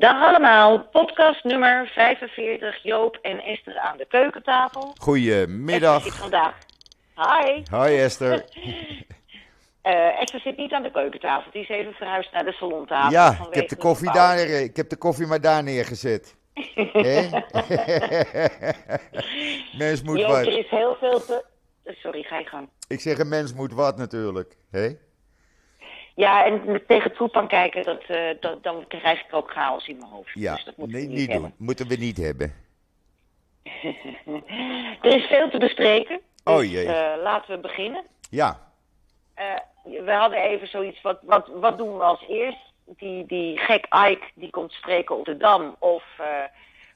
Dag allemaal, podcast nummer 45, Joop en Esther aan de keukentafel. Goedemiddag. Esther zit vandaag. Hi. Hoi Esther. Uh, Esther zit niet aan de keukentafel, die is even verhuisd naar de salontafel. Ja, ik heb, de koffie daar, eh, ik heb de koffie maar daar neergezet. mens moet Joop, wat. er is heel veel te... Sorry, ga je gang. Ik zeg, een mens moet wat natuurlijk. Hè? Ja, en tegen Troepan kijken, dat, uh, dat, dan krijg ik ook chaos in mijn hoofd. Ja, dus dat moeten nee, we niet, niet, doen. Moeten we niet hebben. er is veel te bespreken. Dus, Oh jee. Uh, laten we beginnen. Ja. Uh, we hadden even zoiets, wat, wat, wat doen we als eerst? Die, die gek Ike, die komt spreken op de Dam of,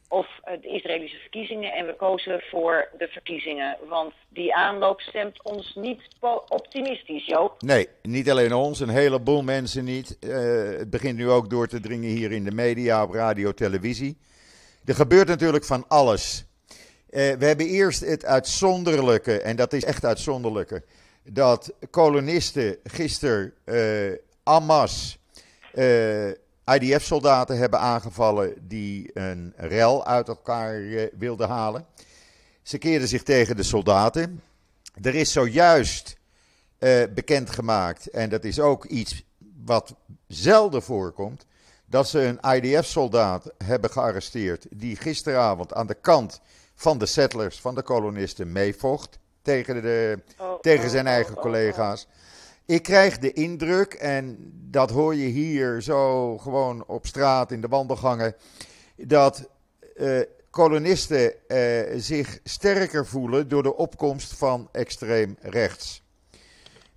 of de Israëlische verkiezingen. En we kozen voor de verkiezingen, want die aanloop stemt ons niet optimistisch, Joop. Nee, niet alleen ons, een heleboel mensen niet. Uh, het begint nu ook door te dringen hier in de media, op radio, televisie. Er gebeurt natuurlijk van alles. Uh, we hebben eerst het uitzonderlijke, en dat is echt uitzonderlijke, dat kolonisten gisteren uh, Hamas IDF-soldaten hebben aangevallen die een rel uit elkaar uh, wilden halen. Ze keerden zich tegen de soldaten. Er is zojuist uh, bekendgemaakt, en dat is ook iets wat zelden voorkomt, dat ze een IDF-soldaat hebben gearresteerd die gisteravond aan de kant van de settlers, van de kolonisten, meevocht tegen, de, oh, tegen zijn eigen collega's. Ik krijg de indruk, en dat hoor je hier zo gewoon op straat in de wandelgangen, dat uh, kolonisten uh, zich sterker voelen door de opkomst van extreem rechts.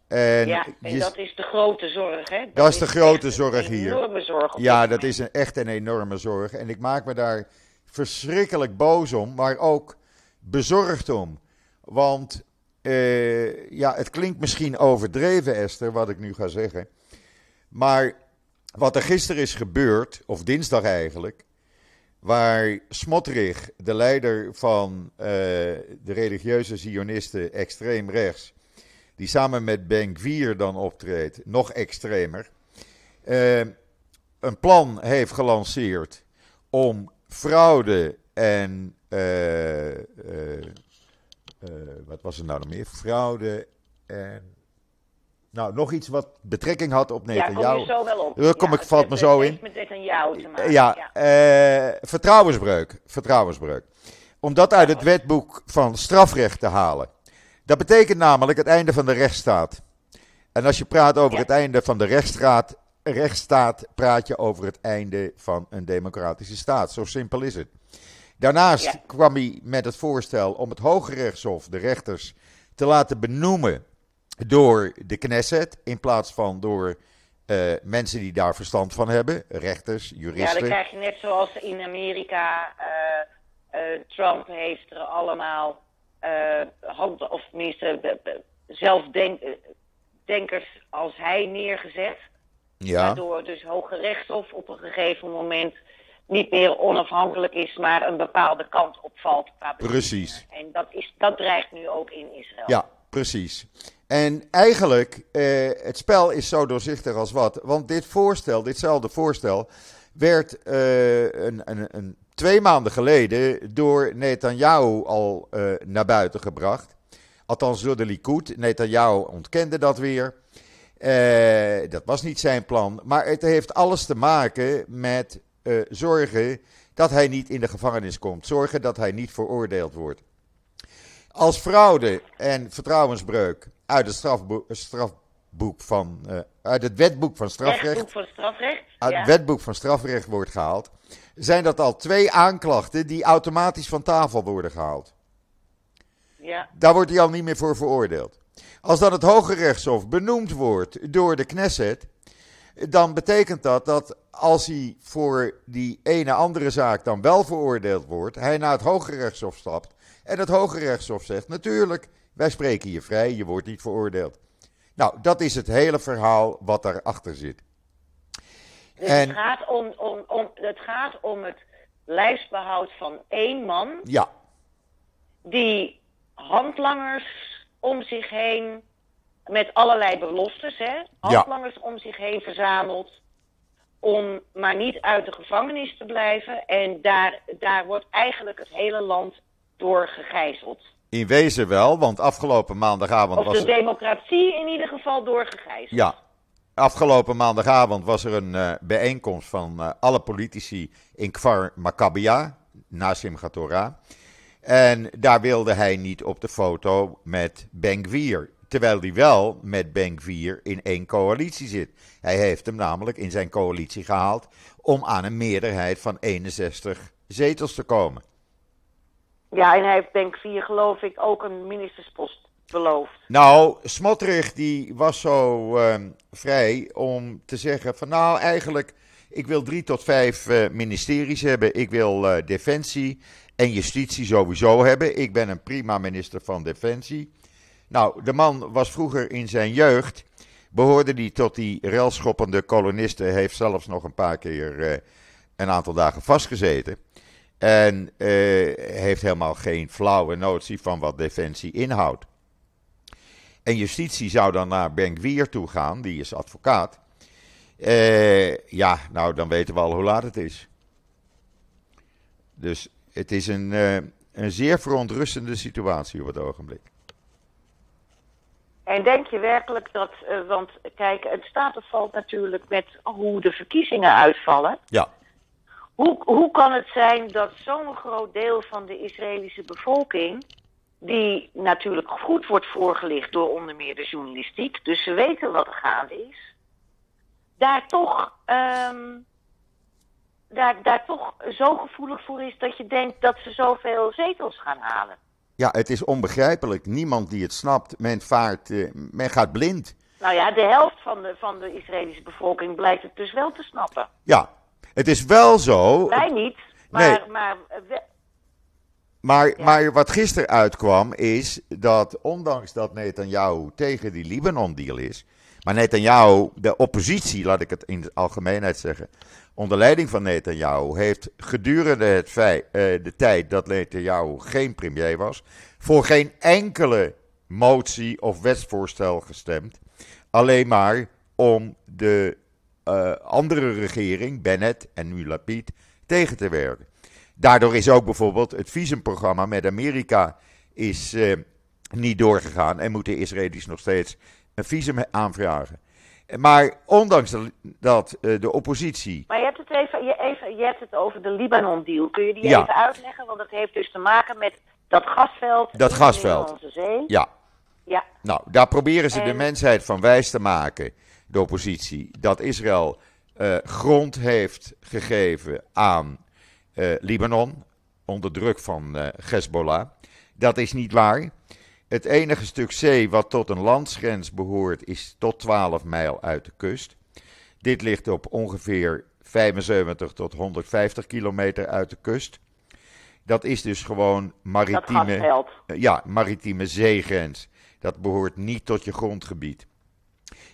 En ja, en je, dat is de grote zorg, hè? Dat, dat is de grote zorg hier. Enorme zorg. Ja, dat is een, echt een enorme zorg. En ik maak me daar verschrikkelijk boos om, maar ook bezorgd om. Want uh, ja, het klinkt misschien overdreven, Esther, wat ik nu ga zeggen. Maar wat er gisteren is gebeurd, of dinsdag eigenlijk, waar Smotrich, de leider van uh, de religieuze Zionisten, extreem rechts, die samen met Ben Gvir dan optreedt, nog extremer, uh, een plan heeft gelanceerd om fraude en uh, wat was er nou nog meer? Fraude en. Nou, nog iets wat betrekking had op Netanyahu. Ja, kom je zo wel op. Daar kom ja, ik, valt het, me zo in. met Netanyahu te maken. Ja, ja. Uh, vertrouwensbreuk. Vertrouwensbreuk. Om dat uit het wetboek van strafrecht te halen. Dat betekent namelijk het einde van de rechtsstaat. En als je praat over Ja. het einde van de rechtsstaat, rechtsstaat, praat je over het einde van een democratische staat. Zo simpel is het. Daarnaast Ja. kwam hij met het voorstel om het Hoge Rechtshof, de rechters, te laten benoemen door de Knesset. In plaats van door eh, mensen die daar verstand van hebben, rechters, Ja, juristen. dan krijg je net zoals in Amerika. eh, eh, Trump heeft er allemaal hand, of tenminste zelfdenkers als hij neergezet. ja, Waardoor dus Hoge Rechtshof op een gegeven moment niet meer onafhankelijk is, maar een bepaalde kant opvalt. precies. En dat, is, dat dreigt nu ook in Israël. Ja, precies. En eigenlijk, eh, het spel is zo doorzichtig als wat. Want dit voorstel, ditzelfde voorstel, werd eh, een, een, een, twee maanden geleden door Netanyahu al eh, naar buiten gebracht. Althans door de Likud. Netanyahu ontkende dat weer. Eh, dat was niet zijn plan. Maar het heeft alles te maken met eh, zorgen dat hij niet in de gevangenis komt. Zorgen dat hij niet veroordeeld wordt. Als fraude en vertrouwensbreuk uit het strafboek, strafboek van, eh, uit het wetboek van strafrecht, Rechtsboek van strafrecht. uit ja. het wetboek van strafrecht wordt gehaald, zijn dat al twee aanklachten die automatisch van tafel worden gehaald. ja. Daar wordt hij al niet meer voor veroordeeld. Als dan het Hoge Rechtshof benoemd wordt door de Knesset, dan betekent dat dat als hij voor die ene andere zaak dan wel veroordeeld wordt, hij naar het Hoge Rechtshof stapt en het Hoge Rechtshof zegt: Natuurlijk, wij spreken je vrij, je wordt niet veroordeeld. Nou, dat is het hele verhaal wat daarachter zit. Dus En- het, gaat om, om, om, het gaat om het lijfsbehoud van één man Ja, die handlangers om zich heen met allerlei beloftes, hè, handlangers om zich heen verzamelt om maar niet uit de gevangenis te blijven. En daar, daar wordt eigenlijk het hele land door gegijzeld. In wezen wel, want afgelopen maandagavond Of was de er... democratie in ieder geval door gegijzeld. Ja, afgelopen maandagavond was er een eh, bijeenkomst van eh, alle politici in Kfar Maccabia, Nassim Gatora. En daar wilde hij niet op de foto met Ben-Gvir. Terwijl hij wel met Ben-Gvir in één coalitie zit. Hij heeft hem namelijk in zijn coalitie gehaald om aan een meerderheid van 61 zetels te komen. Ja, en hij heeft ik vier, geloof ik, ook een ministerspost beloofd. Nou, Smotrich die was zo ehm, vrij om te zeggen van nou eigenlijk, ik wil drie tot vijf eh, ministeries hebben. Ik wil eh, defensie en justitie sowieso hebben. Ik ben een prima minister van defensie. Nou, de man was vroeger in zijn jeugd, behoorde hij tot die relschoppende kolonisten, heeft zelfs nog een paar keer eh, een aantal dagen vastgezeten. En eh, heeft helemaal geen flauwe notie van wat defensie inhoudt. En justitie zou dan naar Ben toe gaan, die is advocaat. Eh, ja, nou dan weten we al hoe laat het is. Dus het is een, een zeer verontrustende situatie op het ogenblik. En denk je werkelijk dat, eh, want kijk, het staat of valt natuurlijk met hoe de verkiezingen uitvallen. Ja, Hoe, hoe kan het zijn dat zo'n groot deel van de Israëlische bevolking, die natuurlijk goed wordt voorgelicht door onder meer de journalistiek, dus ze weten wat er gaande is, daar toch, ehm, daar, daar toch zo gevoelig voor is dat je denkt dat ze zoveel zetels gaan halen? Ja, het is onbegrijpelijk. Niemand die het snapt. Men, vaart, eh, men gaat blind. Nou ja, de helft van de, van de Israëlische bevolking blijkt het dus wel te snappen. Ja, het is wel zo. Wij niet, maar, maar we- Maar, Ja. maar wat gisteren uitkwam is dat ondanks dat Netanyahu tegen die Libanon-deal is, maar Netanyahu, de oppositie, laat ik het in de algemeenheid zeggen, onder leiding van Netanyahu, heeft gedurende het eh, de tijd dat Netanyahu geen premier was, voor geen enkele motie of wetsvoorstel gestemd. Alleen maar om de eh, andere regering, Bennett en nu Lapid, tegen te werken. Daardoor is ook bijvoorbeeld het visumprogramma met Amerika is, eh, niet doorgegaan en moeten Israëli's nog steeds een visum aanvragen. Maar ondanks dat, dat eh, de oppositie. Maar je hebt het even, je, even, je hebt het over de Libanon-deal. Kun je die Ja. even uitleggen? Want dat heeft dus te maken met dat gasveld. Dat in gasveld. De Middellandse Zee. Ja, Ja. nou, daar proberen ze de En- mensheid van wijs te maken, de oppositie, dat Israël eh, grond heeft gegeven aan eh, Libanon onder druk van Hezbollah. Dat is niet waar. Het enige stuk zee wat tot een landsgrens behoort is tot 12 mijl uit de kust. Dit ligt op ongeveer 75 tot 150 kilometer uit de kust. Dat is dus gewoon maritieme, ja, maritieme zeegrens. Dat behoort niet tot je grondgebied.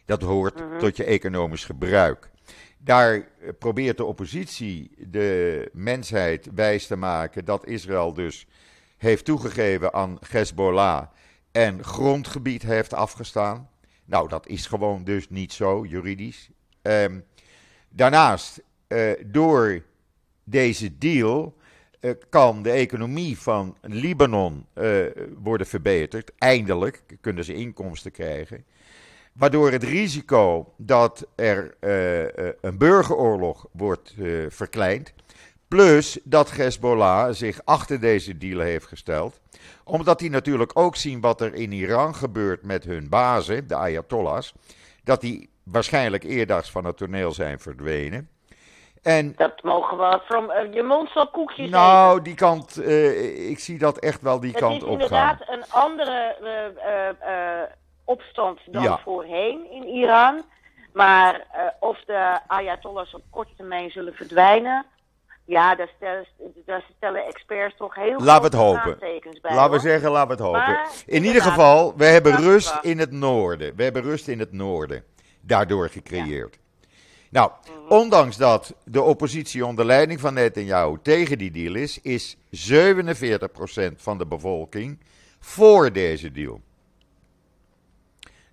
Dat hoort Mhm. tot je economisch gebruik. Daar eh, probeert de oppositie de mensheid wijs te maken dat Israël dus heeft toegegeven aan Hezbollah en grondgebied heeft afgestaan. Nou, dat is gewoon dus niet zo juridisch. Ehm, daarnaast, eh, door deze deal eh, kan de economie van Libanon eh, worden verbeterd. Eindelijk kunnen ze inkomsten krijgen. Waardoor het risico dat er een burgeroorlog wordt verkleind. Plus dat Hezbollah zich achter deze deal heeft gesteld. Omdat die natuurlijk ook zien wat er in Iran gebeurt met hun bazen, de Ayatollahs. Dat die waarschijnlijk eerdags van het toneel zijn verdwenen. En Dat mogen we from, eh, je mond zal koekjes nou, die kant, eh, ik zie dat echt wel die kant Het is inderdaad een andere eh, opstand dan Ja. voorheen in Iran. Maar of de Ayatollahs op korte termijn zullen verdwijnen... Ja, daar stellen, daar stellen experts toch heel het hopen. vraagtekens bij. Laten we zeggen, laten we het hopen. Maar, in ieder geval, we hebben rust in het noorden. We hebben rust in het noorden. Daardoor gecreëerd. Nou, Mhm. ondanks dat de oppositie onder leiding van Netanyahu tegen die deal is, is 47% van de bevolking voor deze deal.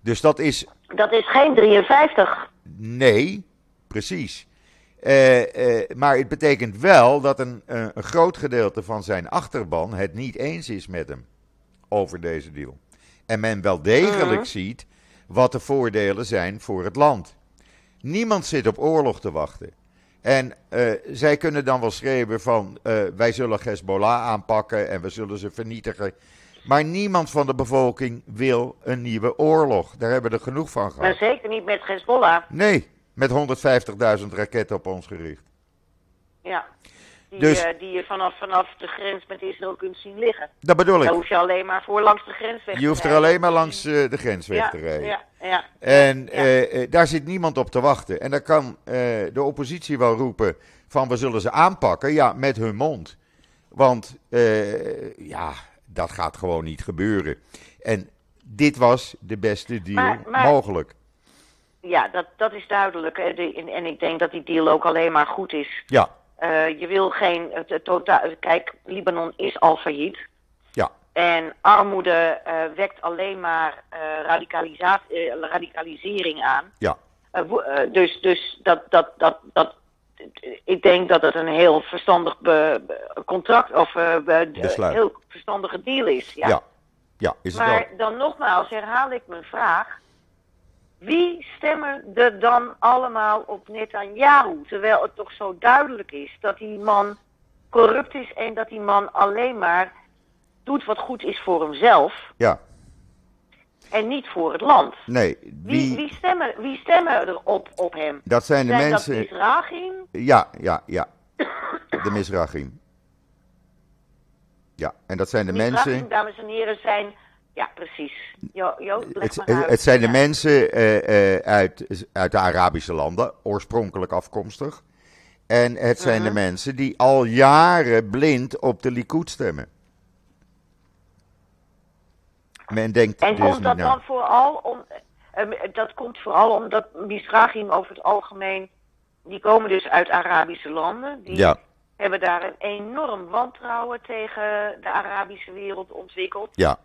Dus dat is Dat is geen 53. nee, precies. Eh, eh, maar het betekent wel dat een, eh, een groot gedeelte van zijn achterban het niet eens is met hem over deze deal. En men wel degelijk ziet wat de voordelen zijn voor het land. Niemand zit op oorlog te wachten. En zij kunnen dan wel schreeuwen van wij zullen Hezbollah aanpakken en we zullen ze vernietigen. Maar niemand van de bevolking wil een nieuwe oorlog. Daar hebben we er genoeg van Maar gehad. zeker niet met Hezbollah. Nee, met 150.000 raketten op ons gericht. Ja. Die, Dus- eh, die je vanaf, vanaf de grens met Israël kunt zien liggen. Dat bedoel Daar ik. hoef je alleen maar voor langs de grens weg te Je hoeft er rijden. alleen maar langs eh, de grens weg ja, te rijden. Ja, ja. En Ja. eh, daar zit niemand op te wachten. En dan kan de oppositie wel roepen van we zullen ze aanpakken. Ja, met hun mond. Want ja, dat gaat gewoon niet gebeuren. En dit was de beste deal Maar- maar- mogelijk. Ja, dat, dat is duidelijk. De- en, en ik denk dat die deal ook alleen maar goed is. Ja, Eh, je wil geen... Het, totaal, kijk, Libanon is al failliet. ja, En armoede eh, wekt alleen maar eh, eh, radicalisering aan. ja, Eh, eh, dus dus dat, dat, dat, dat, ik denk dat het een heel verstandig be- be- contract of eh, Besluit. heel verstandige deal is. Ja. ja. Ja, is het maar wel. dan nogmaals herhaal ik mijn vraag. Wie stemmen er dan allemaal op Netanyahu? Terwijl het toch zo duidelijk is dat die man corrupt is en dat die man alleen maar doet wat goed is voor hemzelf Ja, en niet voor het land. nee. Wie, Wie, wie, stemmen, wie stemmen er op, op hem? dat zijn de Zijn mensen. dat Israël? Ja, ja, ja. De Misrachim. Ja, en dat zijn de mensen. dames en heren, zijn... Ja, precies. Jo, jo, leg Het, maar het, zijn de Ja. mensen eh, eh, uit, uit de Arabische landen, oorspronkelijk afkomstig. En het zijn de Mhm. mensen die al jaren blind op de Likud stemmen. Men denkt En dus komt dat na. dan vooral om... eh, dat komt vooral omdat Misrachim over het algemeen... Die komen dus uit Arabische landen. Die Ja, hebben daar een enorm wantrouwen tegen de Arabische wereld ontwikkeld. ja,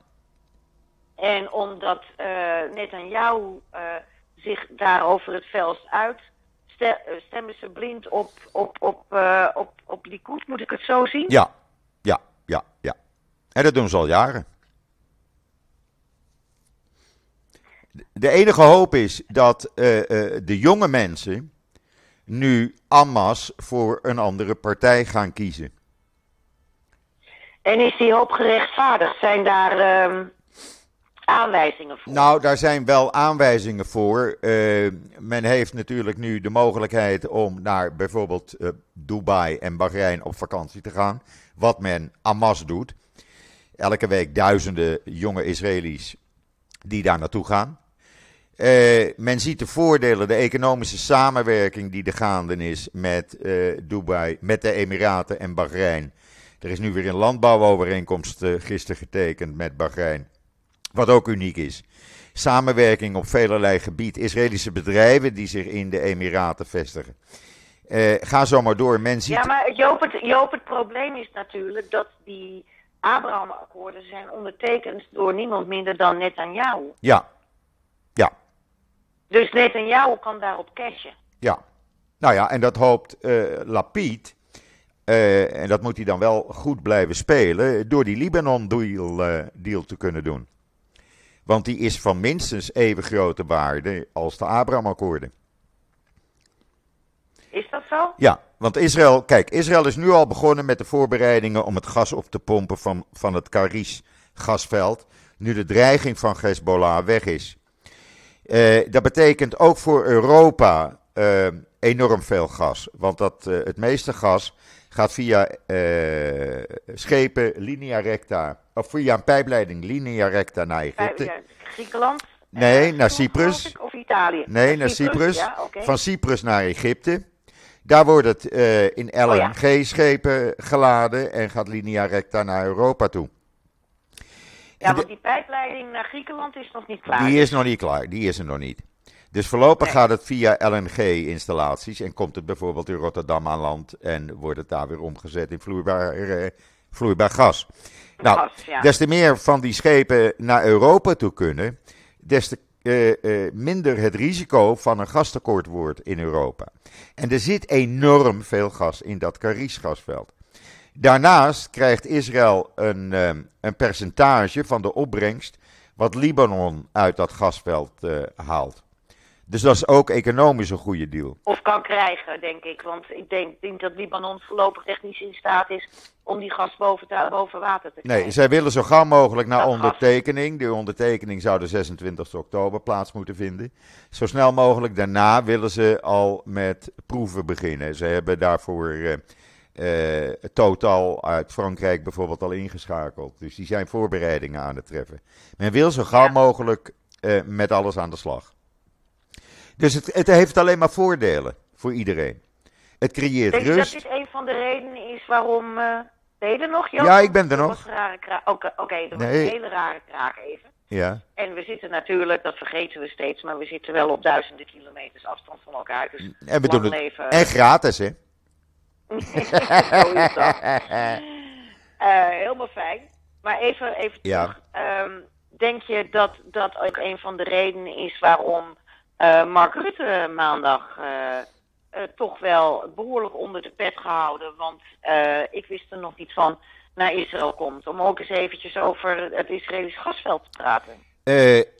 En omdat eh Netanyahu eh, zich daarover het velst uit... eh, stemmen ze blind op, op, op, eh, op, op Likud, moet ik het zo zien? ja, ja, ja, ja. En dat doen ze al jaren. De enige hoop is dat de jonge mensen nu masse voor een andere partij gaan kiezen. En is die hoop gerechtvaardigd? Zijn daar ehm, aanwijzingen voor? Nou, daar zijn wel aanwijzingen voor. Eh, men heeft natuurlijk nu de mogelijkheid om naar bijvoorbeeld eh, Dubai en Bahrein op vakantie te gaan. Wat men en masse doet. Elke week duizenden jonge Israëli's die daar naartoe gaan. Eh, men ziet de voordelen, de economische samenwerking die er gaande is met Dubai, met de Emiraten en Bahrein. Er is nu weer een landbouwovereenkomst gisteren getekend met Bahrein. Wat ook uniek is. Samenwerking op velerlei gebied. Israëlische bedrijven die zich in de Emiraten vestigen. Eh, ga zo maar door. Men ziet. Ja, maar Joop het, Joop, het probleem is natuurlijk dat die Abraham-akkoorden zijn ondertekend door niemand minder dan Netanyahu. Ja. Ja. Dus Netanyahu kan daarop cashen. Ja. Nou ja, en dat hoopt eh Lapid. eh, en dat moet hij dan wel goed blijven spelen. Door die Libanon-deal eh, deal te kunnen doen. Want die is van minstens even grote waarde als de Abraham-akkoorden. Is dat zo? Ja, want Israël, kijk, Israël is nu al begonnen met de voorbereidingen om het gas op te pompen van, van het Karish gasveld. Nu de dreiging van Hezbollah weg is. Eh, dat betekent ook voor Europa eh, enorm veel gas. Want dat, eh, het meeste gas gaat via schepen linea recta, of via een pijpleiding linea recta naar Egypte. ja, Griekenland? Nee, Eh, naar Cyprus. Of Italië? Nee, naar Cyprus. Ja. Van Cyprus naar Egypte. Daar wordt het eh, in Oh. LNG-schepen geladen en gaat linea recta naar Europa toe. ja, want die pijpleiding naar Griekenland is nog niet klaar. Die is nog niet klaar, die is er nog niet. Dus voorlopig Nee. gaat het via LNG-installaties en komt het bijvoorbeeld in Rotterdam aan land en wordt het daar weer omgezet in vloeibaar, eh, vloeibaar gas. Nou, Gas, ja. des te meer van die schepen naar Europa toe kunnen, des te eh, minder het risico van een gastekort wordt in Europa. En er zit enorm veel gas in dat Karish-gasveld. Daarnaast krijgt Israël een, een percentage van de opbrengst wat Libanon uit dat gasveld haalt. Dus dat is ook economisch een goede deal. Of kan krijgen, denk ik. Want ik denk, denk dat Libanon voorlopig technisch in staat is om die gas boven, boven water te krijgen. Nee, zij willen zo gauw mogelijk naar ondertekening. De ondertekening zou de 26 oktober plaats moeten vinden. Zo snel mogelijk daarna willen ze al met proeven beginnen. Ze hebben daarvoor uh, Total uit Frankrijk bijvoorbeeld al ingeschakeld. Dus die zijn voorbereidingen aan het treffen. Men wil zo gauw mogelijk uh, met alles aan de slag. Dus het, het heeft alleen maar voordelen voor iedereen. Het creëert Denk rust. dat dit een van de redenen is waarom... Uh, ben je er nog, Jan? Ja, ik ben er nog. Oké, okay, dat was een hele rare kraak even. Ja. En we zitten natuurlijk, dat vergeten we steeds, maar we zitten wel op duizenden kilometers afstand van elkaar. Dus en we doen het leven... En gratis, hè? Zo is dat. Uh, helemaal fijn. Maar even, even ja. terug. Um, denk je dat dat ook een van de redenen is waarom Mark Rutte maandag uh, uh, toch wel behoorlijk onder de pet gehouden. Want ik wist er nog niet van naar Israël komt. Om ook eens eventjes over het Israëlisch gasveld te praten.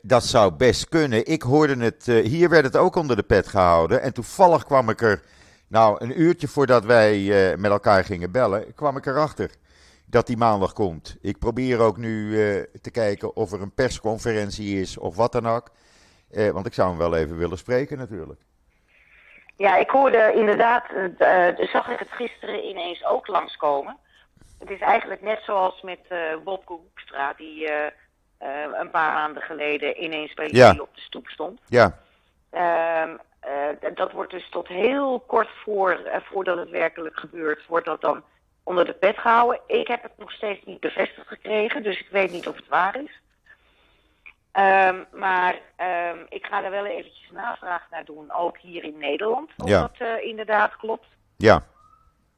dat zou best kunnen. Ik hoorde het, hier werd het ook onder de pet gehouden. En toevallig kwam ik er, nou een uurtje voordat wij met elkaar gingen bellen, kwam ik erachter dat die maandag komt. Ik probeer ook nu te kijken of er een persconferentie is of wat dan ook. Eh, want ik zou hem wel even willen spreken natuurlijk. Ja, ik hoorde inderdaad, uh, zag ik het gisteren ineens ook langskomen. Het is eigenlijk net zoals met uh, Bobke Hoekstra, die uh, een paar maanden geleden ineens bij jullie op de stoep stond. Ja. Ehm, dat wordt dus tot heel kort voor, voordat het werkelijk gebeurt, wordt dat dan onder de pet gehouden. Ik heb het nog steeds niet bevestigd gekregen, dus ik weet niet of het waar is. Um, maar um, ik ga er wel eventjes navraag naar doen, ook hier in Nederland, of ja. dat uh, inderdaad klopt. Ja.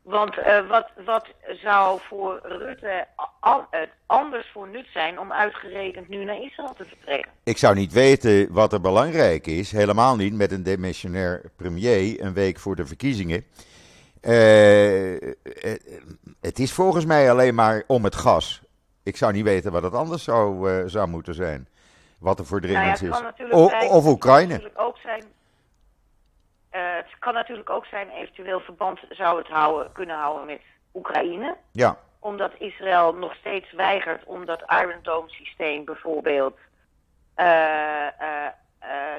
Want uh, wat, wat zou voor Rutte al, uh, anders voor nut zijn om uitgerekend nu naar Israël te vertrekken? Ik zou niet weten wat er belangrijk is, helemaal niet met een demissionair premier een week voor de verkiezingen. het is volgens mij alleen maar om het gas. Ik zou niet weten wat het anders zou, zou moeten zijn wat er voor dringend nou ja, is. O, zijn, of Oekraïne. Het kan, ook zijn, uh, het kan natuurlijk ook zijn, eventueel verband zou het houden, kunnen houden met Oekraïne. Ja. Omdat Israël nog steeds weigert om dat Iron Dome systeem bijvoorbeeld uh, uh,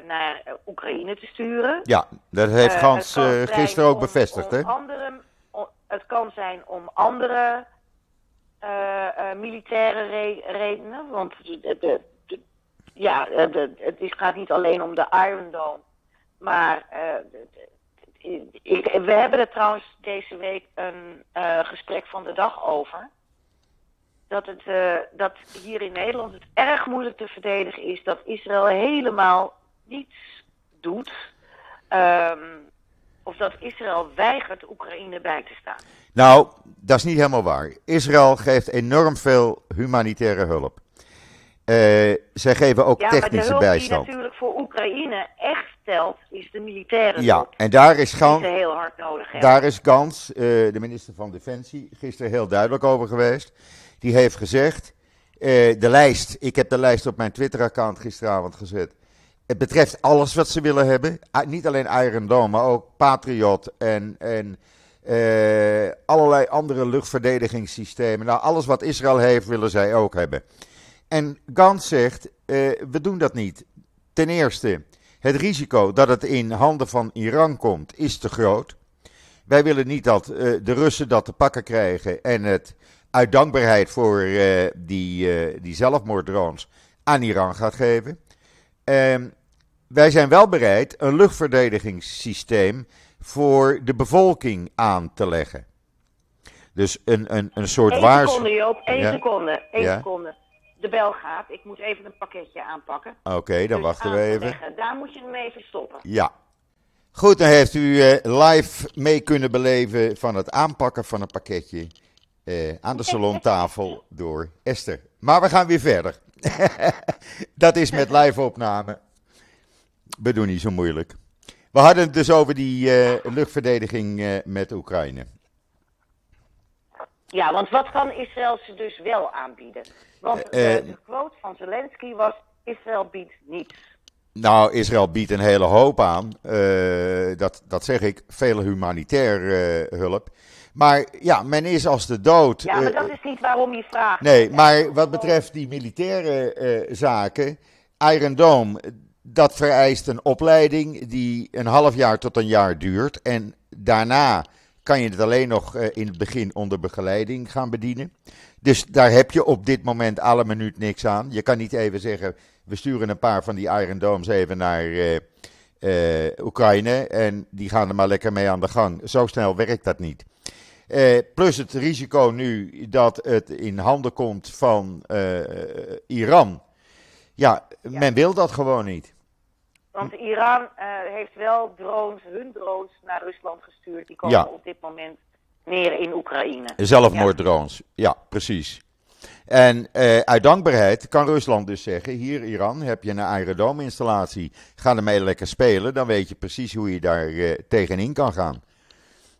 naar Oekraïne te sturen. Ja, dat heeft Gans gisteren ook bevestigd. Om hè? Andere, het kan zijn om andere militaire re redenen, want de, de ja, de, het gaat niet alleen om de Iron Dome. Maar ik, we hebben er trouwens deze week een uh, gesprek van de dag over. Dat, het, dat hier in Nederland het erg moeilijk te verdedigen is dat Israël helemaal niets doet. Um, of dat Israël weigert Oekraïne bij te staan. Nou, dat is niet helemaal waar. Israël geeft enorm veel humanitaire hulp. Uh, zij geven ook ja, technische maar de bijstand. die natuurlijk voor Oekraïne echt stelt, is de militaire Ja, en daar is Gans, heel hard nodig hebben. daar is Gans, uh, de minister van Defensie, gisteren heel duidelijk over geweest. Die heeft gezegd, uh, de lijst, ik heb de lijst op mijn Twitter-account gisteravond gezet. Het betreft alles wat ze willen hebben. Niet alleen Iron Dome, maar ook Patriot en, en allerlei andere luchtverdedigingssystemen. Nou, alles wat Israël heeft, willen zij ook hebben. En Gans zegt, uh, we doen dat niet. Ten eerste, het risico dat het in handen van Iran komt is te groot. Wij willen niet dat uh, de Russen dat te pakken krijgen en het uit dankbaarheid voor uh, die, die zelfmoorddrones aan Iran gaat geven. Ehm, wij zijn wel bereid een luchtverdedigingssysteem voor de bevolking aan te leggen. Dus een, een, een soort waarschuwing. Eén seconde Joop, één ja? seconde, één ja? seconde de bel gaat. Ik moet even een pakketje aanpakken. Oké, okay, dan dus wachten we even. Leggen. Daar moet je hem even stoppen. Ja. Goed, dan heeft u uh, live mee kunnen beleven van het aanpakken van een pakketje uh, aan de salontafel door Esther. Maar we gaan weer verder. Dat is met live opname. we doen niet zo moeilijk. We hadden het dus over die eh, luchtverdediging eh, met Oekraïne. Ja, want wat kan Israël ze dus wel aanbieden? Want eh, de quote van Zelensky was: Israël biedt niets. Nou, Israël biedt een hele hoop aan. Dat, dat zeg ik, veel humanitair eh, hulp. Maar ja, men is als de dood. Ja, maar dat is niet waarom je vraagt. Nee, maar wat betreft die militaire zaken, Iron Dome, dat vereist een opleiding die een half jaar tot een jaar duurt. En daarna kan je het alleen nog eh, in het begin onder begeleiding gaan bedienen. Dus daar heb je op dit moment alle minuut niks aan. Je kan niet even zeggen, we sturen een paar van die Iron Domes even naar eh, eh, Oekraïne en die gaan er maar lekker mee aan de gang. Zo snel werkt dat niet. Plus het risico nu dat het in handen komt van Iran. Ja, men wil dat gewoon niet. Want Iran eh, heeft wel drones, hun drones, naar Rusland gestuurd. Die komen Ja. op dit moment neer in Oekraïne. Zelfmoorddrones. Ja, precies. En eh, uit dankbaarheid kan Rusland dus zeggen: Hier, Iran, heb je een aerodome-installatie. Ga ermee lekker spelen. Dan weet je precies hoe je daar eh, tegenin kan gaan.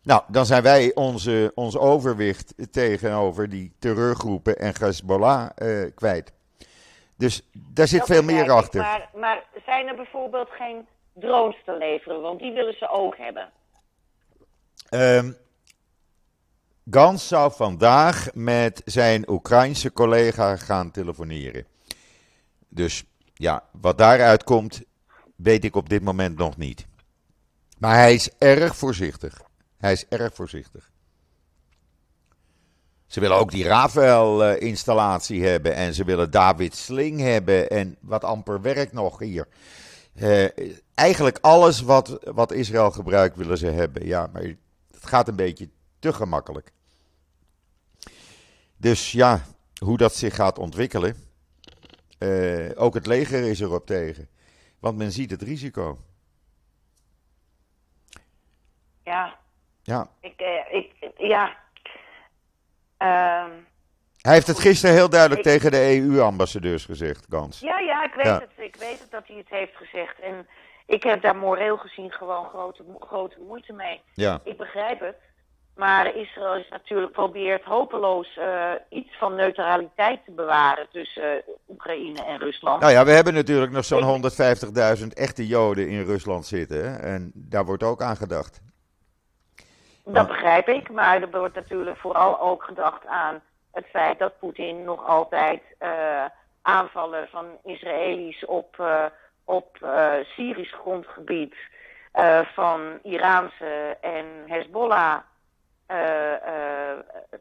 Nou, dan zijn wij onze, ons overwicht tegenover die terreurgroepen en Hezbollah kwijt. Dus daar zit Dat veel meer ik. achter. Maar, maar zijn er bijvoorbeeld geen drones te leveren? Want die willen ze ook hebben. Ehm Gans zou vandaag met zijn Oekraïnse collega gaan telefoneren. Dus ja, wat daaruit komt, weet ik op dit moment nog niet. Maar hij is erg voorzichtig. Hij is erg voorzichtig. Ze willen ook die Rafael-installatie hebben en ze willen David Sling hebben en wat amper werk nog hier. Eh, eigenlijk alles wat, wat Israël gebruikt willen ze hebben. Ja, maar het gaat een beetje te gemakkelijk. Dus ja, hoe dat zich gaat ontwikkelen. eh, ook het leger is erop tegen. Want men ziet het risico. Ja, Ja. ik, eh, ik ja. Ehm, Hij heeft het gisteren heel duidelijk Ik- tegen de EU-ambassadeurs gezegd, Gans. ja, ja, ik weet Ja. het. Ik weet het dat hij het heeft gezegd. En ik heb daar moreel gezien gewoon grote, grote moeite mee. Ja. Ik begrijp het. Maar Israël is natuurlijk probeert hopeloos eh, iets van neutraliteit te bewaren tussen eh, Oekraïne en Rusland. Nou ja, we hebben natuurlijk nog zo'n Ik- 150.000 echte Joden in Rusland zitten. hè, En daar wordt ook aan gedacht. Dat begrijp ik, maar er wordt natuurlijk vooral ook gedacht aan het feit dat Poetin nog altijd eh, aanvallen van Israëli's op, eh, op eh, Syrisch grondgebied van Iraanse en Hezbollah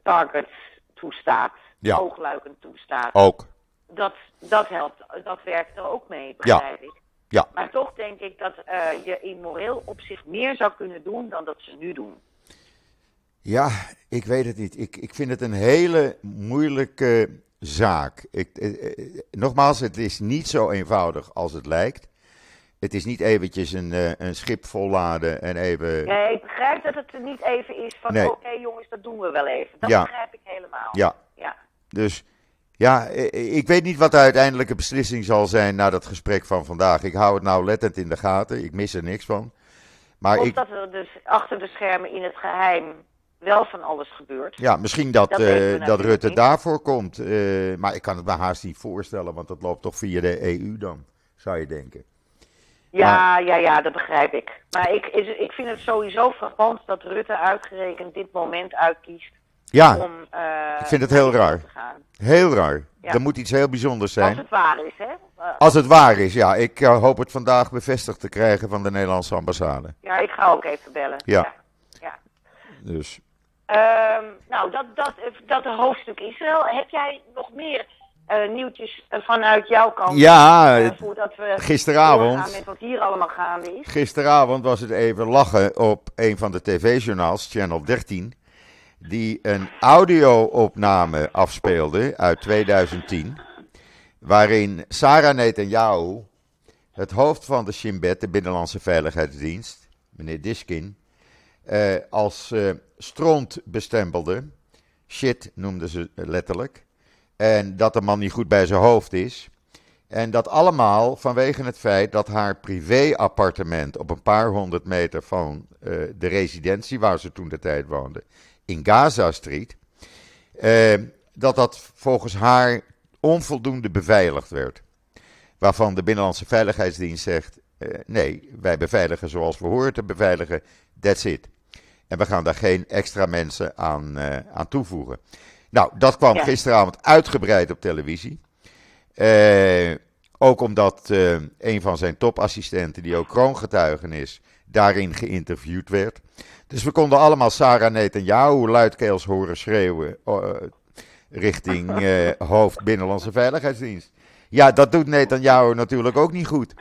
targets toestaat, Ja. oogluikend toestaat. Ook. Dat, dat helpt, dat werkt er ook mee, begrijp ik. Ja. Maar toch denk ik dat je in moreel opzicht meer zou kunnen doen dan dat ze nu doen. Ja, ik weet het niet. Ik, ik vind het een hele moeilijke zaak. Ik, eh, eh, nogmaals, het is niet zo eenvoudig als het lijkt. Het is niet eventjes een, eh, een schip volladen en even. Ja, ik begrijp dat het er niet even is van, Nee. oké jongens, dat doen we wel even. Dat Ja. begrijp ik helemaal. Ja, Ja. dus ja, eh, ik weet niet wat de uiteindelijke beslissing zal zijn na dat gesprek van vandaag. Ik hou het nou lettend in de gaten. Ik mis er niks van. Maar Of ik, dat er dus achter de schermen in het geheim wel van alles gebeurt. ja, misschien dat, Dat eh, we dat Rutte niet. daarvoor komt. eh, maar ik kan het me haast niet voorstellen, want dat loopt toch via de EU dan, zou je denken. Ja, ja, ja, dat begrijp ik. Maar ik, is, ik vind het sowieso frappant dat Rutte uitgerekend dit moment uitkiest Ja, om... eh, ik vind het heel raar. heel raar. Ja. Er moet iets heel bijzonders Als zijn. het waar is, hè? Als het waar is, ja. Ik hoop het vandaag bevestigd te krijgen van de Nederlandse ambassade. ja, ik ga ook even bellen. Ja. ja. Dus. Ehm, nou, dat, dat, dat hoofdstuk Israël. Heb jij nog meer eh, nieuwtjes eh, vanuit jouw kant? Ja, eh, voordat we gisteravond- met wat hier allemaal gaande is. Gisteravond was het even lachen op een van de tv-journaals, Channel 13, die een audio-opname afspeelde uit 2010, waarin Sarah Netanyahu, het hoofd van de Shin Bet, de Binnenlandse Veiligheidsdienst, meneer Diskin, eh, als eh, stront bestempelde. Shit noemden ze letterlijk. En dat de man niet goed bij zijn hoofd is. En dat allemaal vanwege het feit dat haar privéappartement op een paar honderd meter van uh, de residentie waar ze toen de tijd woonde, in Gaza Street, uh, dat dat volgens haar onvoldoende beveiligd werd. Waarvan de Binnenlandse Veiligheidsdienst zegt: uh, nee, wij beveiligen zoals we horen te beveiligen, that's it. En we gaan daar geen extra mensen aan, aan toevoegen. Nou, dat kwam ja. gisteravond uitgebreid op televisie. Uh, ook omdat uh, een van zijn topassistenten, die ook kroongetuigen is, daarin geïnterviewd werd. Dus we konden allemaal Sarah Netanyahu luidkeels horen schreeuwen richting hoofd Binnenlandse Veiligheidsdienst. Ja, dat doet Netanyahu natuurlijk ook niet goed.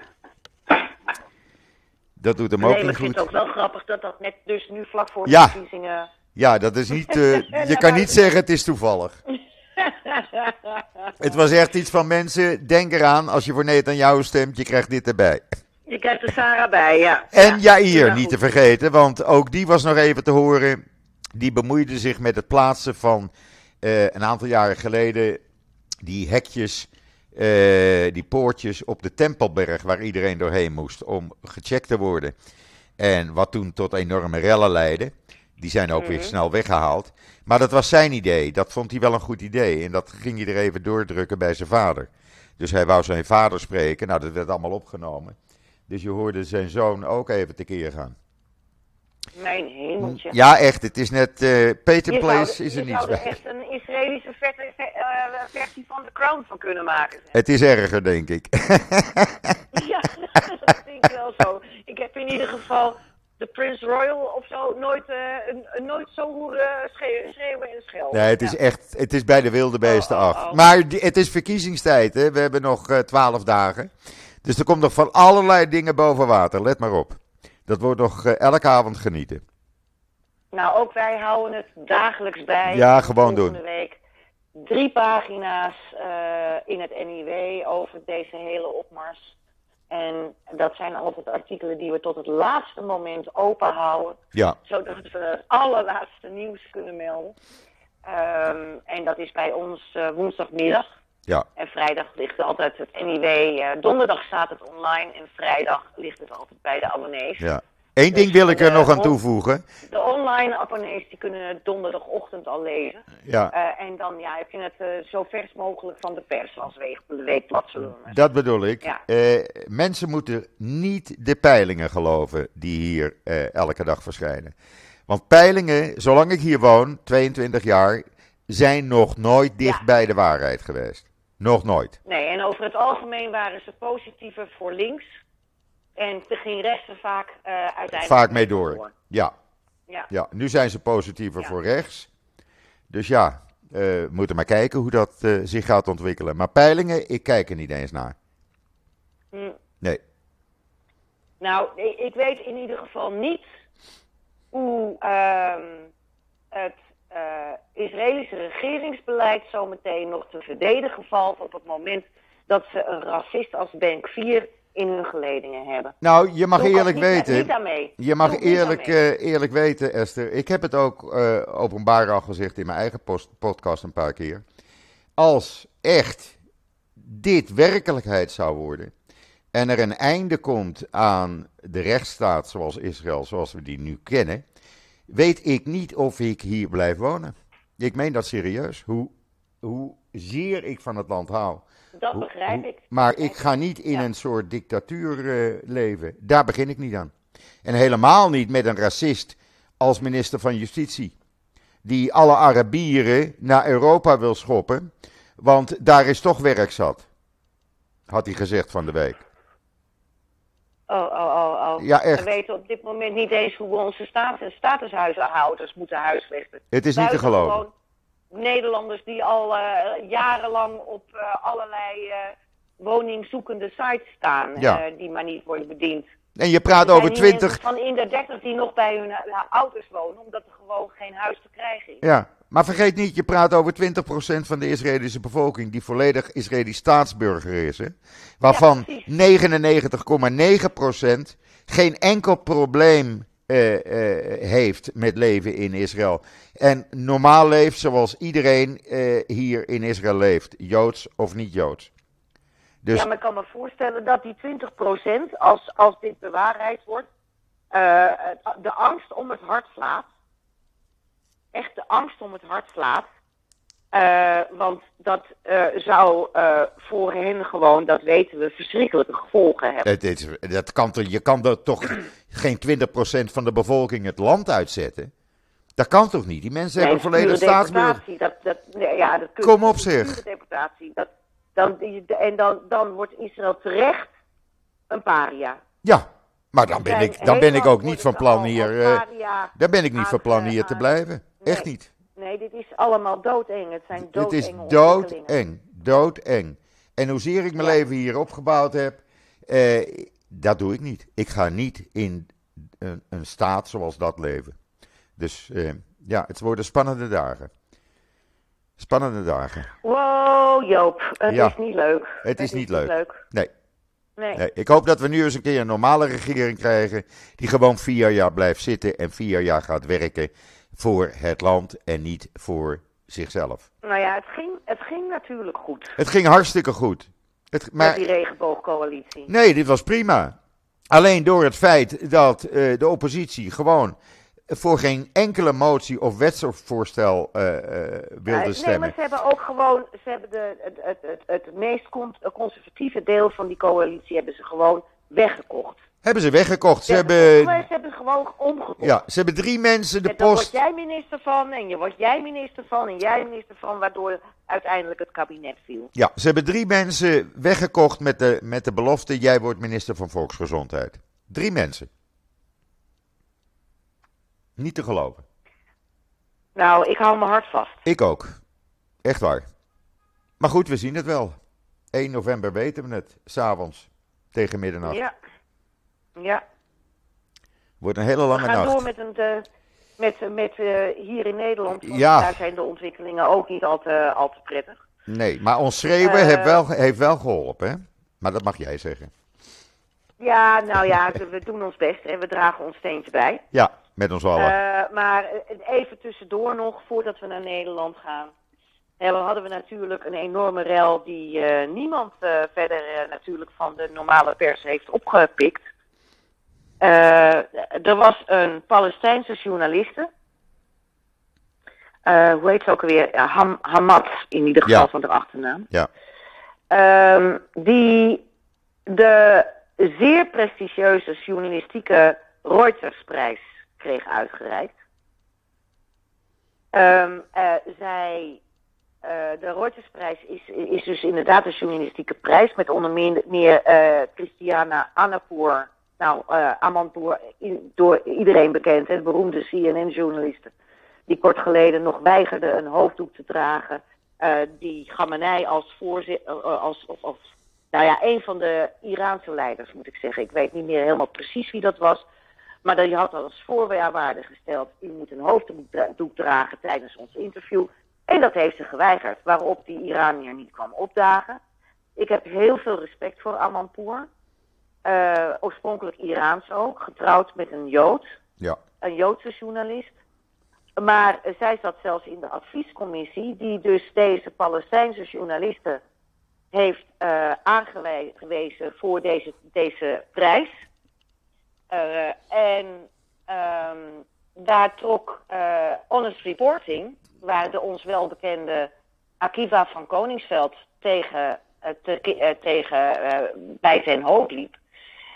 Dat doet hem nee, ook niet goed. Ik vind het ook wel grappig dat dat net dus nu vlak voor de verkiezingen... Ja, dat is niet. je kan niet zeggen het is toevallig. Het was echt iets van mensen, denk eraan, als je voor Netanyahu stemt, je krijgt dit erbij. Je krijgt er Sarah bij, ja. En ja, Jair, niet te vergeten, want ook die was nog even te horen. Die bemoeide zich met het plaatsen van uh, een aantal jaren geleden die hekjes, uh, die poortjes op de Tempelberg waar iedereen doorheen moest om gecheckt te worden. En wat toen tot enorme rellen leidde. Die zijn ook mm -hmm. weer snel weggehaald. Maar dat was zijn idee. Dat vond hij wel een goed idee. En dat ging hij er even doordrukken bij zijn vader. Dus hij wou zijn vader spreken. Nou, dat werd allemaal opgenomen. Dus je hoorde zijn zoon ook even tekeer gaan. Mijn hemeltje. Ja, echt. Het is net. Uh, Peter je Place zou, is er je niets zou er bij. echt een Israëlische versie, versie van The Crown van kunnen maken. Zeg. Het is erger, denk ik. ja, dat denk ik wel zo. Ik heb in ieder geval de Prince Royal of zo nooit, uh, nooit zo horen schreeuwen en schelden. Nee, het is ja. echt, het is bij de wilde beesten Oh, oh, af. oh. Maar die- het is verkiezingstijd, hè. We hebben nog eh, twaalf dagen. Dus er komt nog van allerlei dingen boven water, let maar op. Dat wordt nog eh, elke avond genieten. Nou, ook wij houden het dagelijks bij. Ja, gewoon Volgende doen. week drie pagina's eh, in het NIW over deze hele opmars. En dat zijn altijd artikelen die we tot het laatste moment open houden. Ja, Zodat we het allerlaatste nieuws kunnen melden. Ehm, en dat is bij ons eh, woensdagmiddag. Ja. En vrijdag ligt altijd het NIW. eh, donderdag staat het online. En vrijdag ligt het altijd bij de abonnees. ja. Eén ding wil ik er nog aan toevoegen. De online abonnees die kunnen het donderdagochtend al lezen. Ja, Eh, en dan ja, heb je het eh, zo vers mogelijk van de pers als weekblad, dat bedoel ik. Ja. Mensen moeten niet de peilingen geloven die hier elke dag verschijnen. Want peilingen, zolang ik hier woon, 22 jaar, zijn nog nooit dicht Ja. bij de waarheid geweest. Nog nooit. Nee, en over het algemeen waren ze positiever voor links. En er ging rechts er vaak eh, uiteindelijk Vaak mee door. Ja, Ja. ja. nu zijn ze positiever Ja. voor rechts. Dus ja, eh, we moeten maar kijken hoe dat eh, zich gaat ontwikkelen. Maar peilingen, ik kijk er niet eens naar. Hm. Nee. Nou, ik, ik weet in ieder geval niet hoe ehm, het eh, Israëlische regeringsbeleid zometeen nog te verdedigen valt op het moment dat ze een racist als Bank 4 in hun geledingen hebben. Nou, je mag Doe eerlijk niet, weten. Niet. Je mag Doe eerlijk, eh, eerlijk weten, Esther. Ik heb het ook eh, openbaar al gezegd in mijn eigen post- podcast een paar keer. Als echt dit werkelijkheid zou worden. en er een einde komt aan de rechtsstaat zoals Israël, zoals we die nu kennen. Weet ik niet of ik hier blijf wonen. Ik meen dat serieus. Hoe, hoe zeer ik van het land hou. Dat begrijp ik. Maar ik ga niet in Ja. een soort dictatuur eh, leven. Daar begin ik niet aan. En helemaal niet met een racist als minister van Justitie. Die alle Arabieren naar Europa wil schoppen. Want daar is toch werk zat. Had hij gezegd van de week. Oh, oh, oh, Ja, echt. We weten op dit moment niet eens hoe we onze status, statushuishouders moeten huisvesten. Het is niet te geloven. Nederlanders die al eh, jarenlang op eh, allerlei eh, woningzoekende sites staan. Ja. die maar niet worden bediend. En je praat Er over hier mensen 20. van in de 30 die nog bij hun ouders wonen, omdat er gewoon geen huis te krijgen is. Ja, maar vergeet niet, je praat over 20% van de Israëlische bevolking die volledig Israëlisch staatsburger is. Hè? Waarvan precies. 99,9% geen enkel probleem eh, eh, heeft met leven in Israël. En normaal leeft zoals iedereen eh, hier in Israël leeft, joods of niet joods. Dus Ja, maar ik kan me voorstellen dat die 20%, als, als dit bewaarheid wordt, de angst om het hart slaat. Echt de angst om het hart slaat. Eh, want dat eh, zou eh, voor hen gewoon, dat weten we, verschrikkelijke gevolgen hebben. het is, dat kan je kan er toch geen 20% van de bevolking het land uitzetten? Dat kan toch niet? Die mensen Nee, hebben volledig staatsburger. deportatie, Dat, dat, nee, ja, dat kun- Kom op. Dat, dan, en dan, dan wordt Israël terecht een paria. Ja, maar dan ben ik, dan ben ik ook niet van plan hier. paria daar ben ik niet van plan hier te blijven. Echt niet. Nee, dit is allemaal doodeng. Het zijn Het doodenge is doodeng. Doodeng. En hoezeer ik mijn Ja. leven hier opgebouwd heb, eh, dat doe ik niet. Ik ga niet in een, een staat zoals dat leven. Dus eh, ja, het worden spannende dagen. Spannende dagen. Wow, Joop. Het Ja. is niet leuk. Het is niet leuk. Nee. Nee. Nee, ik hoop dat we nu eens een keer een normale regering krijgen. Die gewoon vier jaar blijft zitten en vier jaar gaat werken voor het land en niet voor zichzelf. Nou ja, het ging, het ging natuurlijk goed Het ging hartstikke goed. Het, maar met die regenboogcoalitie. nee, dit was prima. Alleen door het feit dat eh, de oppositie gewoon voor geen enkele motie of wetsvoorstel eh, eh, wilde Ja, nee, stemmen. maar ze hebben ook gewoon, ze hebben de, het, het, het, het meest con- conservatieve deel van die coalitie hebben ze gewoon weggekocht. Hebben ze weggekocht. Ze hebben, ze hebben gewoon omgekocht. ja, ze hebben drie mensen de en dan word post. jij minister van en je wordt jij minister van en jij minister van, waardoor uiteindelijk het kabinet viel. Ja, ze hebben drie mensen weggekocht met de, met de belofte: jij wordt minister van Volksgezondheid. Drie mensen. Niet te geloven. Nou, ik hou mijn hart vast. Ik ook. Echt waar. Maar goed, we zien het wel. 1 november weten we het. S'avonds. Tegen middernacht. Ja. Ja. Wordt een hele We lange gaan nacht. door met, een, de, met, met eh, hier in Nederland. Ja. daar zijn de ontwikkelingen ook niet al te, al te prettig. Nee, maar ons schreeuwen Eh. heeft, wel, heeft wel geholpen, hè? Maar dat mag jij zeggen. Ja, nou ja, we we doen ons best en we dragen ons steentje bij. Ja, met ons allen. Eh, maar eh, even tussendoor nog, voordat we naar Nederland gaan. Hè, we hadden we natuurlijk een enorme rel die eh, niemand eh, verder eh, natuurlijk van de normale pers heeft opgepikt. Eh, er was een Palestijnse journaliste. Eh, hoe heet ze ook alweer? Ham, Hamad, in ieder geval Ja. van de achternaam. ja. Ehm, die de zeer prestigieuze journalistieke Reutersprijs kreeg uitgereikt. Ehm, eh, zij, de Reutersprijs is, is dus inderdaad een journalistieke prijs met onder meer, meer Christiana Amanpour, nou eh Amanpour, i- door iedereen bekend, de beroemde CNN-journaliste, die kort geleden nog weigerde een hoofddoek te dragen, eh, die Gamenei als voorzitter, als, of, of, nou ja, een van de Iraanse leiders moet ik zeggen. Ik weet niet meer helemaal precies wie dat was. Maar die had als voorwaarde gesteld, u moet een hoofddoek dra- doek dragen tijdens ons interview. En dat heeft ze geweigerd, waarop die Iranier niet kwam opdagen. Ik heb heel veel respect voor Amanpour. Eh, oorspronkelijk Iraans ook, getrouwd met een Jood ja. een Joodse journalist. Maar zij zat zelfs in de adviescommissie, die dus deze Palestijnse journalisten heeft eh, aangewezen voor deze, deze prijs. Eh, en ehm, daar trok Honest Reporting, waar de ons wel bekende Akiva van Koningsveld tegen, te- tegen bij zijn hoofd liep,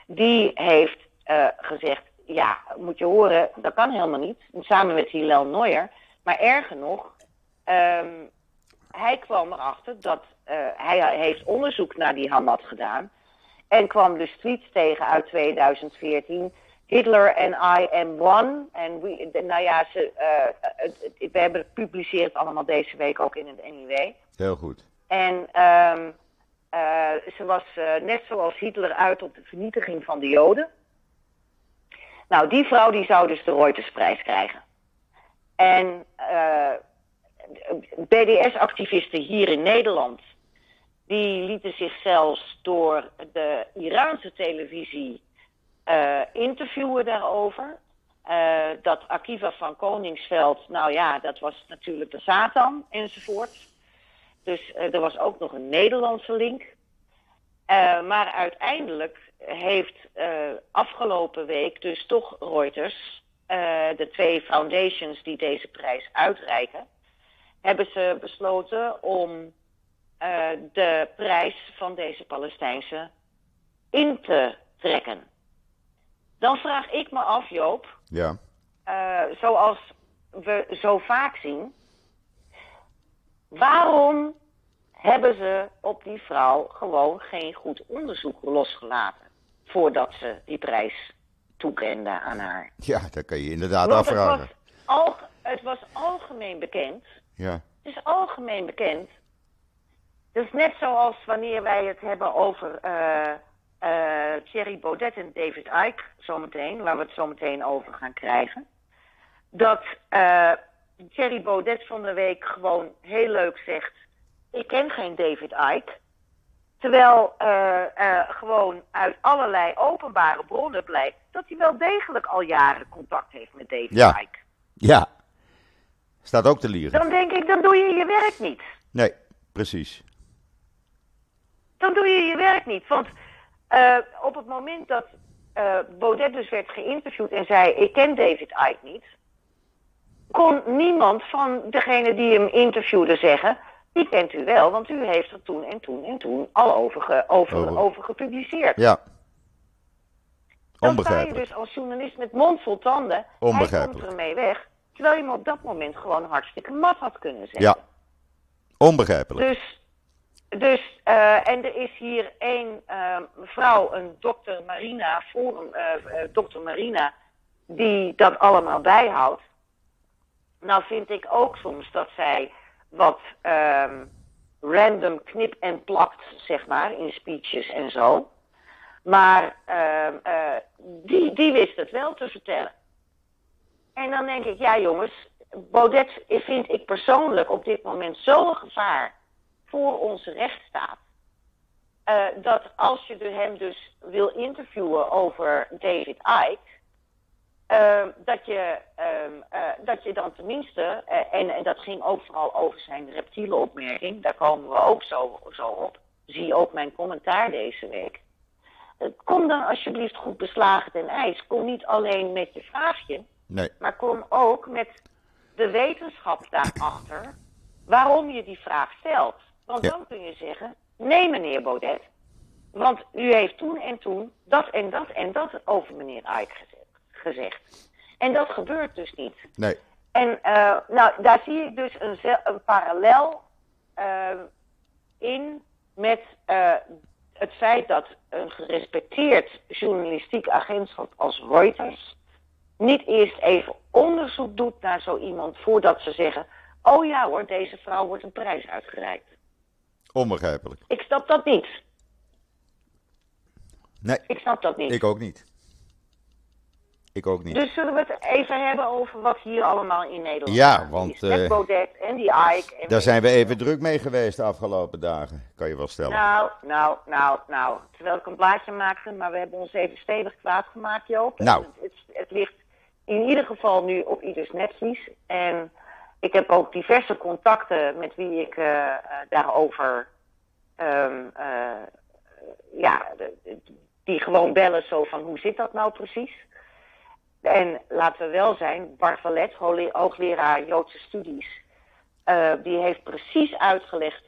die heeft eh, gezegd, ja, moet je horen, dat kan helemaal niet. Samen met Hillel Neuer. Maar erger nog, ehm, hij kwam erachter dat eh, hij heeft onderzoek naar die Hamad gedaan. En kwam dus tweets tegen uit 2014. Hitler en I am one. En we, de- nou ja, ze, eh, het- het- we hebben het gepubliceerd allemaal deze week ook in het NIW. Heel goed. En ehm, eh, ze was eh, net zoals Hitler uit op de vernietiging van de Joden. Nou, die vrouw die zou dus de Reutersprijs krijgen. En eh, BDS-activisten hier in Nederland, die lieten zich zelfs door de Iraanse televisie eh, interviewen daarover. Eh, dat Akiva van Koningsveld, nou ja, dat was natuurlijk de Satan enzovoort. Dus eh, er was ook nog een Nederlandse link. maar uiteindelijk heeft afgelopen week dus toch Reuters, de twee foundations die deze prijs uitreiken, hebben ze besloten om de prijs van deze Palestijnse in te trekken. Dan vraag ik me af, Joop. Ja. Uh, zoals we zo vaak zien. Waarom hebben ze op die vrouw gewoon geen goed onderzoek losgelaten? Voordat ze die prijs toekenden aan haar. Ja, dat kan je inderdaad Want afvragen. Het was, al, het was algemeen bekend. Ja. Het is algemeen bekend. Dus net zoals wanneer wij het hebben over uh, uh, Thierry Baudet en David Icke zometeen, waar we het zometeen over gaan krijgen. Dat uh, Thierry Baudet van de week gewoon heel leuk zegt: Ik ken geen David Icke. Terwijl uh, gewoon uit allerlei openbare bronnen blijkt dat hij wel degelijk al jaren contact heeft met David ja. Icke. Ja, staat ook te liegen. Dan denk ik, dan doe je je werk niet. Nee, precies. Dan doe je je werk niet. Want uh, op het moment dat Baudet dus werd geïnterviewd en zei: Ik ken David Icke niet, kon niemand van degene die hem interviewde zeggen: Die kent u wel, want u heeft er toen en toen en toen al over, ge, over, over gepubliceerd. Ja. Dan sta je dus als journalist met mond vol tanden. Hij komt ermee weg. Terwijl je hem op dat moment gewoon hartstikke mat had kunnen zeggen. Ja. Onbegrijpelijk. Dus dus, uh, en er is hier een uh, vrouw, een dokter Marina, forum, uh, dokter Marina, die dat allemaal bijhoudt. Nou vind ik ook soms dat zij wat ehm, random knip en plakt, zeg maar, in speeches en zo. Maar ehm, die, die wist het wel te vertellen. En dan denk ik, ja jongens, Baudet vind ik persoonlijk op dit moment zo'n gevaar voor onze rechtsstaat. Uh, dat als je hem dus wil interviewen over David Icke, uh, dat, je, uh, dat je dan tenminste, en, en, dat ging ook vooral over zijn reptiele opmerking, daar komen we ook zo, zo op. Zie ook mijn commentaar deze week. Kom dan alsjeblieft goed beslagen ten ijs. Kom niet alleen met je vraagje, nee. maar kom ook met de wetenschap daarachter waarom je die vraag stelt. Want dan kun je zeggen, nee meneer Baudet, want u heeft toen en toen dat en dat en dat over meneer Ike gezegd. En dat gebeurt dus niet. Nee. En uh, nou, daar zie ik dus een, een parallel uh, in met uh, het feit dat een gerespecteerd journalistiek agentschap als Reuters niet eerst even onderzoek doet naar zo iemand voordat ze zeggen: Oh ja hoor, deze vrouw wordt een prijs uitgereikt. Onbegrijpelijk. Ik snap dat niet. Nee. Ik snap dat niet. Ik ook niet. Ik ook niet. Dus zullen we het even hebben over wat hier allemaal in Nederland Ja, want... Met uh, Baudet en die Ike. En daar zijn we even druk mee geweest de afgelopen dagen, kan je wel stellen. Nou, nou, nou, nou. Terwijl ik een blaadje maakte, maar we hebben ons even stevig kwaad gemaakt, Joop. Nou. Het, het, het, ligt in ieder geval nu op ieders netvlies. En ik heb ook diverse contacten met wie ik uh, uh, daarover, um, uh, ja, die gewoon bellen zo van hoe zit dat nou precies? En laten we wel zijn, Bart hoogleraar Joodse studies, die heeft precies uitgelegd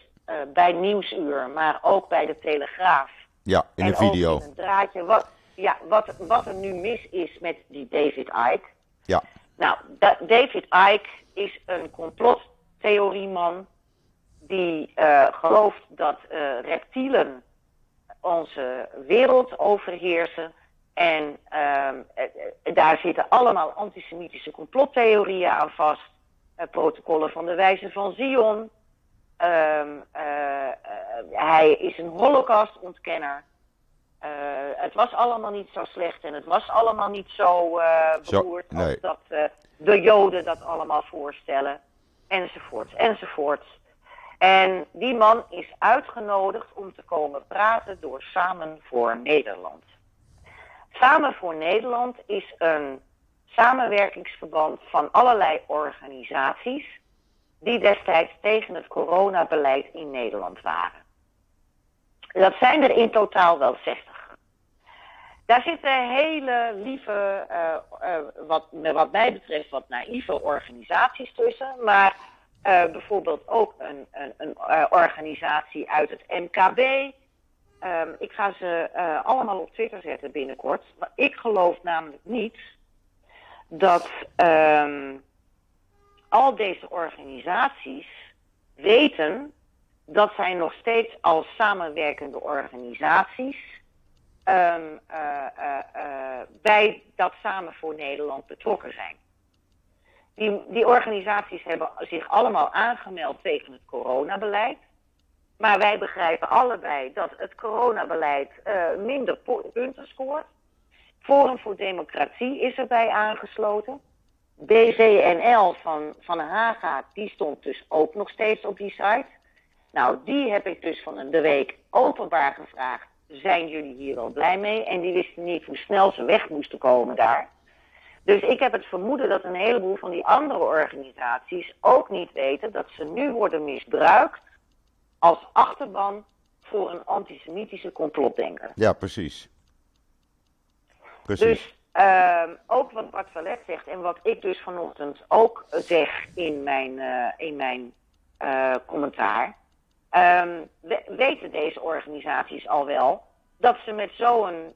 bij Nieuwsuur, maar ook bij de Telegraaf. Ja, in een video. In een draadje, wat, ja, wat, wat er nu mis is met die David Icke. Ja. Nou, da David Icke is een complottheorieman die uh, gelooft dat reptielen onze wereld overheersen. En uh, daar zitten allemaal antisemitische complottheorieën aan vast. protocollen van de wijze van Zion. Ehm, hij is een holocaustontkenner. Uh, het was allemaal niet zo slecht en het was allemaal niet zo uh, beroerd zo, nee. als dat uh, de Joden dat allemaal voorstellen. Enzovoorts, enzovoorts. En die man is uitgenodigd om te komen praten door Samen voor Nederland. Samen voor Nederland is een samenwerkingsverband van allerlei organisaties die destijds tegen het coronabeleid in Nederland waren. Dat zijn er in totaal wel 60. Daar zitten hele lieve, uh, wat, wat mij betreft, wat naïeve organisaties tussen. Maar uh, bijvoorbeeld ook een, een, een organisatie uit het MKB. Um, ik ga ze allemaal op Twitter zetten binnenkort. Maar ik geloof namelijk niet dat um, al deze organisaties weten dat zij nog steeds als samenwerkende organisaties uh, uh, uh, bij dat Samen voor Nederland betrokken zijn. Die, die organisaties hebben zich allemaal aangemeld tegen het coronabeleid. Maar wij begrijpen allebei dat het coronabeleid minder punten scoort. Forum voor Democratie is erbij aangesloten. BVNL van, van Haga, die stond dus ook nog steeds op die site. Nou, die heb ik dus van de week openbaar gevraagd. Zijn jullie hier al blij mee? En die wisten niet hoe snel ze weg moesten komen daar. Dus ik heb het vermoeden dat een heleboel van die andere organisaties ook niet weten dat ze nu worden misbruikt als achterban voor een antisemitische complotdenker. Ja, precies. Precies. Dus uh, ook wat Bart Valet zegt en wat ik dus vanochtend ook zeg in mijn, uh, in mijn uh, commentaar. Um, weten deze organisaties al wel dat ze met zo'n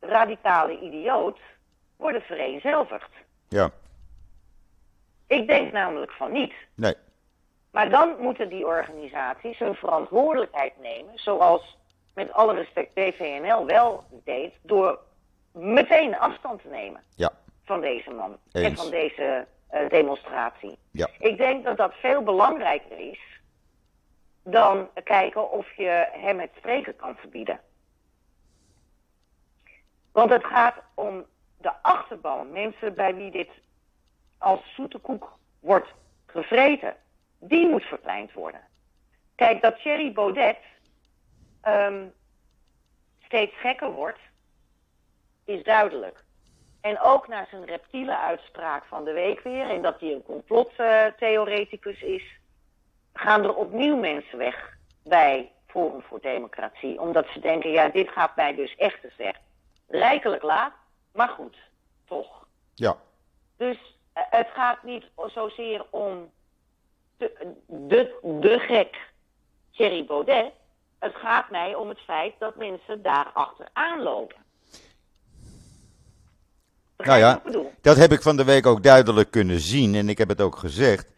radicale idioot worden vereenzelvigd. Ja. Ik denk namelijk van niet. Nee. Maar dan moeten die organisaties hun verantwoordelijkheid nemen, zoals met alle respect PVNL wel deed, door meteen afstand te nemen ja. van deze man Eens. en van deze uh, demonstratie. Ja. Ik denk dat dat veel belangrijker is dan kijken of je hem het spreken kan verbieden. Want het gaat om de achterban, mensen bij wie dit als zoete koek wordt gevreten, die moet verkleind worden. Kijk, dat Thierry Baudet um, steeds gekker wordt, is duidelijk. En ook na zijn reptiele uitspraak van de week weer, en dat hij een complottheoreticus is, gaan er opnieuw mensen weg bij Forum voor Democratie. Omdat ze denken, ja, dit gaat mij dus echt te ver. Rijkelijk laat, maar goed, toch. Ja. Dus uh, het gaat niet zozeer om de, de, de gek Thierry Baudet. Het gaat mij om het feit dat mensen daarachter aanlopen. Nou ja, dat heb ik van de week ook duidelijk kunnen zien en ik heb het ook gezegd.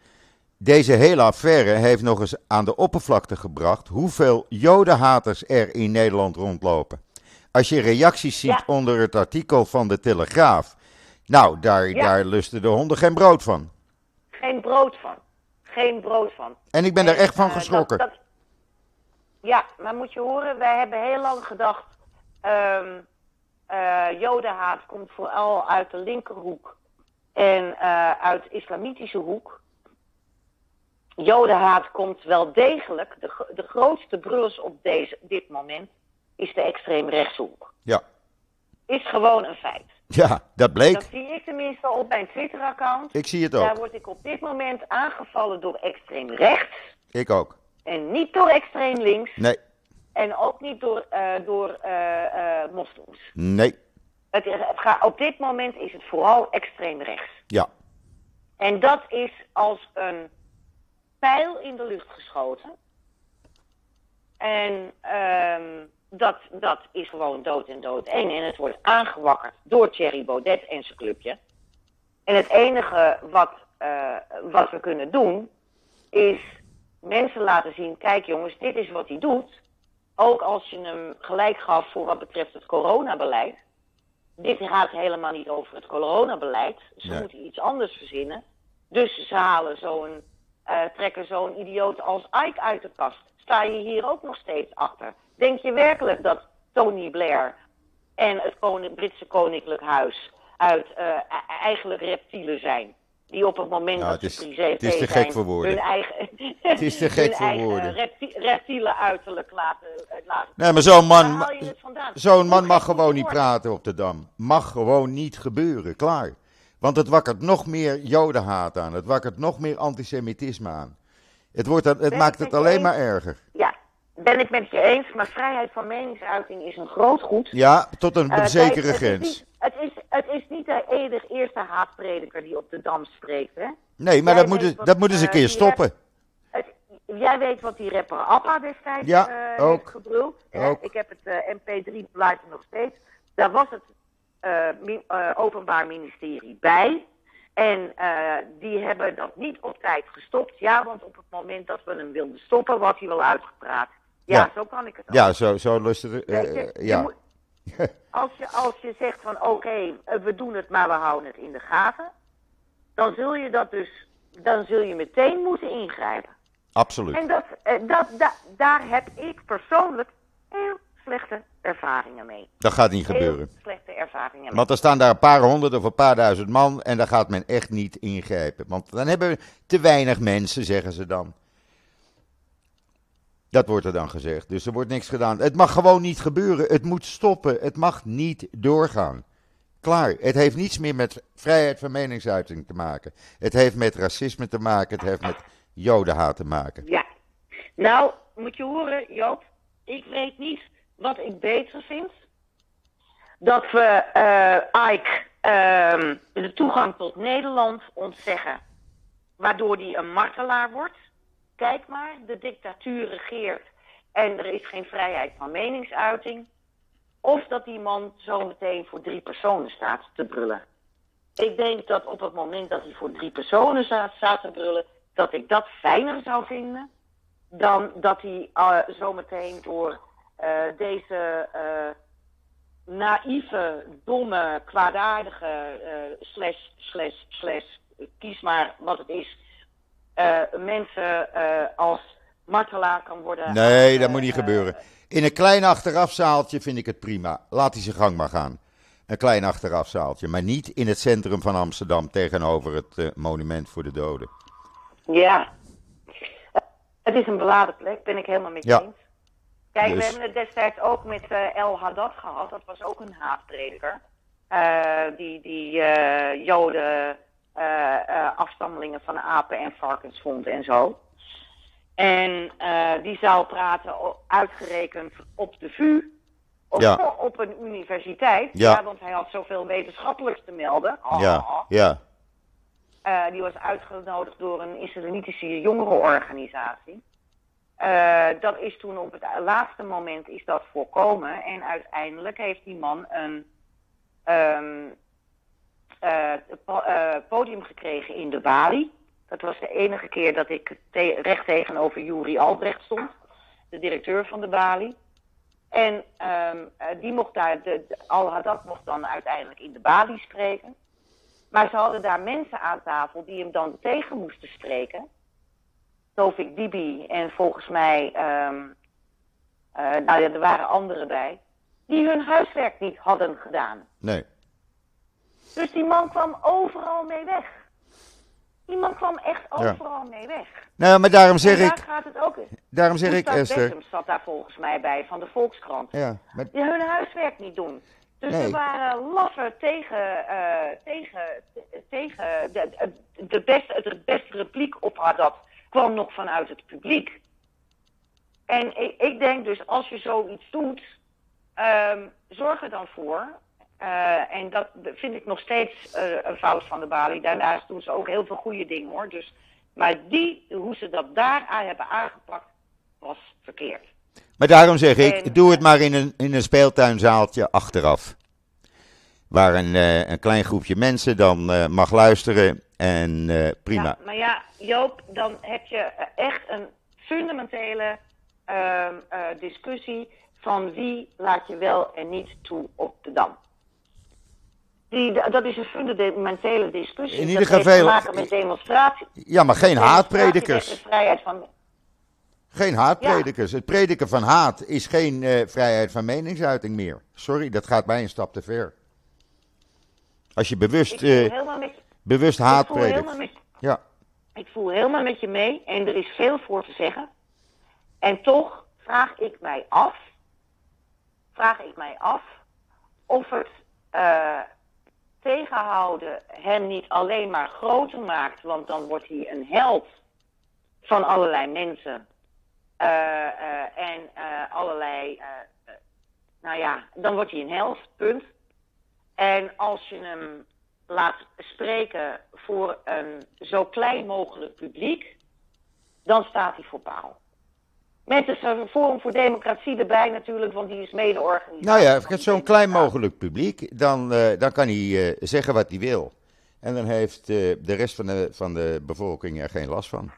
Deze hele affaire heeft nog eens aan de oppervlakte gebracht hoeveel jodenhaters er in Nederland rondlopen. Als je reacties ziet Ja. onder het artikel van de Telegraaf, nou, daar, Ja. daar lusten de honden geen brood van. Geen brood van. Geen brood van. En ik ben daar echt van eh, geschrokken. dat- dat- Ja, maar moet je horen, wij hebben heel lang gedacht. ehm eh, jodenhaat komt vooral uit de linkerhoek en eh, uit de islamitische hoek. Jodenhaat komt wel degelijk, de, de grootste brullers op deze, dit moment is de extreemrechtshoek. Ja. Is gewoon een feit. ja, dat bleek. Dat zie ik tenminste op mijn Twitter-account. Ik zie het Daar ook. word ik op dit moment aangevallen door extreem rechts. Ik ook. En niet door extreem links. Nee, En ook niet door, eh, door eh, eh, moslims. nee, Het, het gaat, op dit moment is het vooral extreem rechts. ja. En dat is als een pijl in de lucht geschoten. En ehm, dat, dat is gewoon dood en dood één. En het wordt aangewakkerd door Thierry Baudet en zijn clubje. En het enige wat, eh, wat we kunnen doen, is mensen laten zien: kijk jongens, dit is wat hij doet. Ook als je hem gelijk gaf voor wat betreft het coronabeleid. Dit gaat helemaal niet over het coronabeleid. Ze Nee. moeten iets anders verzinnen. Dus ze halen zo'n, eh, trekken zo'n idioot als Ike uit de kast. Sta je hier ook nog steeds achter? Denk je werkelijk dat Tony Blair en het koning- Britse Koninklijk Huis uit eh, eigenlijk reptielen zijn? Die op het moment Ja, dat het is- ze privé het is te zijn, gek voor woorden. Hun eigen, Het is te gek voor woorden. repti- reptiele uiterlijk laten, eh, laten Nee, maar zo'n man, zo'n man mag gewoon niet praten op de Dam. Mag gewoon niet gebeuren, klaar. Want het wakkert nog meer jodenhaat aan. Het wakkert nog meer antisemitisme aan. Het, wordt, het Ben maakt het alleen maar erger. Ja, ben ik met je eens, maar vrijheid van meningsuiting is een groot goed. Ja, tot een Uh, zekere kijk, het is grens. niet- Het is, het is niet de enige eerste haatprediker die op de Dam spreekt, hè? Nee, maar Jij dat moet, weet wat, dat moeten ze een eh, keer stoppen. Het, jij weet wat die rapper Appa destijds Ja, eh, ook. heeft gebruld. hè? Ook. Ik heb het eh, MP3 blijven nog steeds. Daar was het eh, eh, Openbaar Ministerie bij. En eh, die hebben dat niet op tijd gestopt. Ja, want op het moment dat we hem wilden stoppen, was hij wel uitgepraat. Ja, Ja. zo kan ik het ook. Ja, zo, zo lust het. eh, je, je ja. moet- als, je, als je zegt van oké, eh, we doen het, maar we houden het in de gaten. Dan zul je dat dus, dan zul je meteen moeten ingrijpen. Absoluut. En dat, eh, dat, da- daar heb ik persoonlijk heel slechte ervaringen mee. Dat gaat niet Heel gebeuren. slechte ervaringen mee. Want er staan daar een paar honderd of een paar duizend man en daar gaat men echt niet ingrijpen. Want dan hebben we te weinig mensen, zeggen ze dan. Dat wordt er dan gezegd. Dus er wordt niks gedaan. Het mag gewoon niet gebeuren. Het moet stoppen. Het mag niet doorgaan. Klaar. Het heeft niets meer met vrijheid van meningsuiting te maken. Het heeft met racisme te maken. Het heeft met jodenhaat te maken. Ja. Nou, moet je horen, Joop. Ik weet niet wat ik beter vind. Dat we eh Ike ehm, de toegang tot Nederland ontzeggen. Waardoor hij een martelaar wordt. Kijk maar, de dictatuur regeert en er is geen vrijheid van meningsuiting. Of dat die man zo meteen voor drie personen staat te brullen. Ik denk dat op het moment dat hij voor drie personen staat, te brullen, dat ik dat fijner zou vinden dan dat hij eh, zometeen door eh, deze eh, naïeve, domme, kwaadaardige slash, slash, slash, kies maar wat het is, mensen eh, als martelaar kan worden. Nee, dat eh, moet niet eh, gebeuren. In een klein achterafzaaltje vind ik het prima. Laat hij zijn gang maar gaan. Een klein achterafzaaltje. Maar niet in het centrum van Amsterdam tegenover het eh, monument voor de doden. Ja. Eh, Het is een beladen plek, ben ik helemaal met je Ja. eens. Kijk, we Dus- hebben het destijds ook met eh, El Haddad gehad. Dat was ook een haatprediker. Eh, die die eh, Joden eh, eh, afstammelingen van apen en varkens vond en zo. En eh, die zou praten uitgerekend op de VU. Of Ja. op een universiteit. Ja. want hij had zoveel wetenschappelijks te melden. Ja, ja. Eh, die was uitgenodigd door een islamitische jongerenorganisatie. Eh, dat is toen op het laatste moment is dat voorkomen. En uiteindelijk heeft die man een ehm, eh, eh, podium gekregen in de Bali. Dat was de enige keer dat ik recht tegenover Juri Albrecht stond, de directeur van de Bali. En ehm, eh, die mocht daar, de, de- Al-Haddad mocht dan uiteindelijk in de Bali spreken. Maar ze hadden daar mensen aan tafel die hem dan tegen moesten spreken. Tofik Dibi en volgens mij, ehm, eh, nou ja, er waren anderen bij, die hun huiswerk niet hadden gedaan. Nee. Dus die man kwam overal mee weg. Die man kwam echt Ja. overal mee weg. Nou, maar daarom zeg daar ik, gaat het ook in. daarom zeg ik, Esther. Beckham zat daar volgens mij bij, van de Volkskrant. Ja, maar, Die hun huiswerk niet doen. Dus Nee. er waren laffen tegen, eh, tegen, tegen de, de, de beste, het beste repliek op haar dat kwam nog vanuit het publiek. En ik, ik denk dus, als je zoiets doet, ehm, zorg er dan voor. Eh, en dat vind ik nog steeds eh, een fout van de balie. Daarnaast doen ze ook heel veel goede dingen hoor. Dus, maar die, hoe ze dat daar aan hebben aangepakt, was verkeerd. maar daarom zeg ik, doe het maar in een, in een speeltuinzaaltje achteraf. Waar een, eh, een klein groepje mensen dan eh, mag luisteren en eh, prima. Ja, maar ja, Joop, dan heb je eh, echt een fundamentele ehm, eh, discussie van wie laat je wel en niet toe op de dam. Die, dat is een fundamentele discussie. In ieder geval- te maken met demonstratie. Ja, maar geen haatpredikers. de vrijheid van. Geen haatpredikers. Het prediken van haat is geen eh, vrijheid van meningsuiting meer. Sorry, dat gaat mij een stap te ver. Als je bewust, met, bewust ik haat predikt. met, Ja, Ik voel helemaal met je mee en er is veel voor te zeggen. En toch vraag ik mij af, vraag ik mij af of het eh, tegenhouden hem niet alleen maar groter maakt, want dan wordt hij een held van allerlei mensen eh, eh, en eh, allerlei. nou ja, dan wordt hij een helft, punt. En als je hem laat spreken voor een zo klein mogelijk publiek, dan staat hij voor paal. Met het Forum voor Democratie erbij natuurlijk, want die is mede-organisator. Nou ja, van ik heb die zo'n klein mogelijk publiek, dan, eh, dan kan hij eh, zeggen wat hij wil. En dan heeft eh, de rest van de, van de bevolking er geen last van.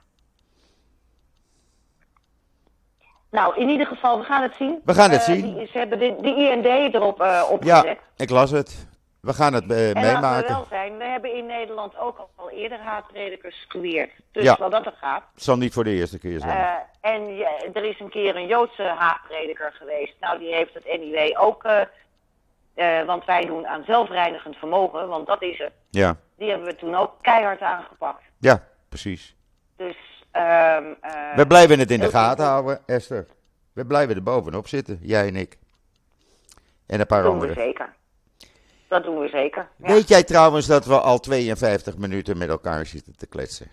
Nou, in ieder geval, we gaan het zien. We gaan het zien. die- ze hebben de, de IND erop eh Ja, opgezet. ik las het. We gaan het eh, En meemaken. wel zijn, we hebben in Nederland ook al eerder haatpredikers geweerd. Dus Ja. wat dat er gaat. Het zal niet voor de eerste keer zijn. Eh, en ja, er is een keer een Joodse haatprediker geweest. Nou, die heeft het anyway ook. eh, want wij doen aan zelfreinigend vermogen, want dat is het. ja. Die hebben we toen ook keihard aangepakt. ja, precies. Dus. ehm eh, We blijven het in de gaten houden, Esther. We blijven er bovenop zitten, jij en ik. En een paar anderen. zeker. Dat doen we zeker. Ja. Weet jij trouwens dat we al 52 minuten met elkaar zitten te kletsen?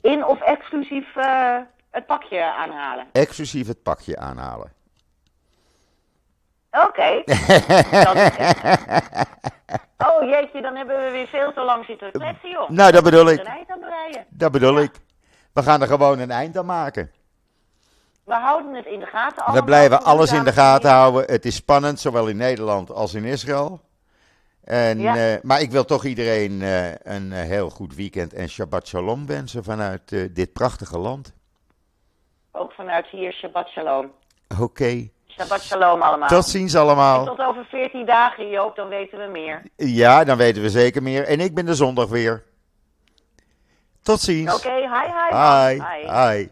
In of exclusief eh, het pakje aanhalen. Exclusief het pakje aanhalen. Oké. Oh jeetje, dan hebben we weer veel te lang zitten kletsen, joh. Nou, dat bedoel ik. Dat bedoel Ja. ik. We gaan er gewoon een eind aan maken. We houden het in de gaten. We allemaal, blijven goede alles in de gaten houden. Het is spannend, zowel in Nederland als in Israël. En, Ja. eh, maar ik wil toch iedereen eh, een eh, heel goed weekend en Shabbat Shalom wensen vanuit dit prachtige land. Ook vanuit hier, Shabbat Shalom. Oké, Shabbat Shalom allemaal. tot ziens En allemaal. tot over 14 dagen, Joop, dan weten we meer. Ja, dan weten we zeker meer. En ik ben de zondag weer. Tot ziens. Oké, hi, hi. man. Hi. Hi.